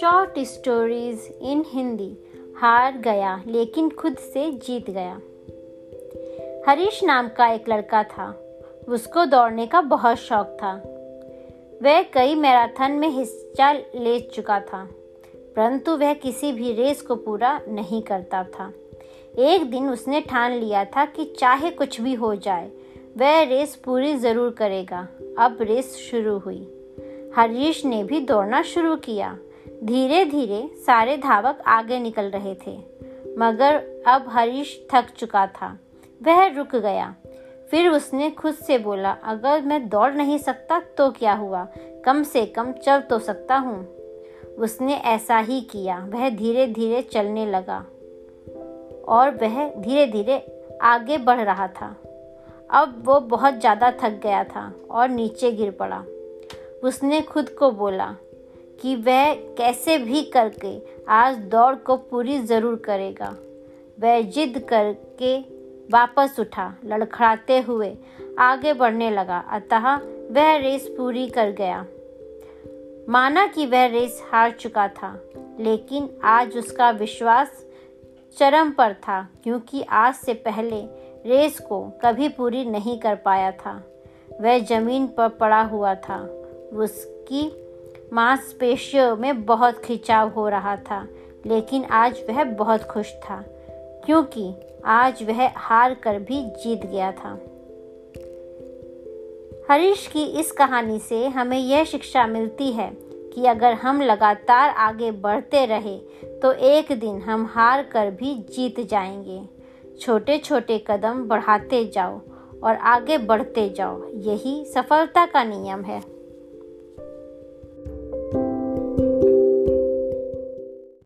Short stories in Hindi हार गया, लेकिन खुद से जीत गया। हरीश नाम का एक लड़का था। उसको दौड़ने का बहुत शौक था। वह कई मैराथन में हिस्सा ले चुका था, परंतु वह किसी भी रेस को पूरा नहीं करता था। एक दिन उसने ठान लिया था कि चाहे कुछ भी हो जाए वह रेस पूरी ज़रूर करेगा। अब रेस शुरू हुई। हरीश ने भी दौड़ना शुरू किया। धीरे धीरे सारे धावक आगे निकल रहे थे। मगर अब हरीश थक चुका था। वह रुक गया। फिर उसने खुद से बोला, अगर मैं दौड़ नहीं सकता तो क्या हुआ? कम से कम चल तो सकता हूँ। उसने ऐसा ही किया। वह धीरे धीरे चलने लगा और वह धीरे धीरे आगे बढ़ रहा था। अब वो बहुत ज़्यादा थक गया था और नीचे गिर पड़ा। उसने खुद को बोला कि वह कैसे भी करके आज दौड़ को पूरी ज़रूर करेगा। वह जिद करके वापस उठा, लड़खड़ाते हुए आगे बढ़ने लगा, अतः वह रेस पूरी कर गया। माना कि वह रेस हार चुका था, लेकिन आज उसका विश्वास चरम पर था, क्योंकि आज से पहले रेस को कभी पूरी नहीं कर पाया था। वह ज़मीन पर पड़ा हुआ था। उसकी मांसपेशियों में बहुत खिंचाव हो रहा था, लेकिन आज वह बहुत खुश था, क्योंकि आज वह हार कर भी जीत गया था। हरीश की इस कहानी से हमें यह शिक्षा मिलती है कि अगर हम लगातार आगे बढ़ते रहे तो एक दिन हम हार कर भी जीत जाएँगे। छोटे छोटे कदम बढ़ाते जाओ और आगे बढ़ते जाओ। यही सफलता का नियम है।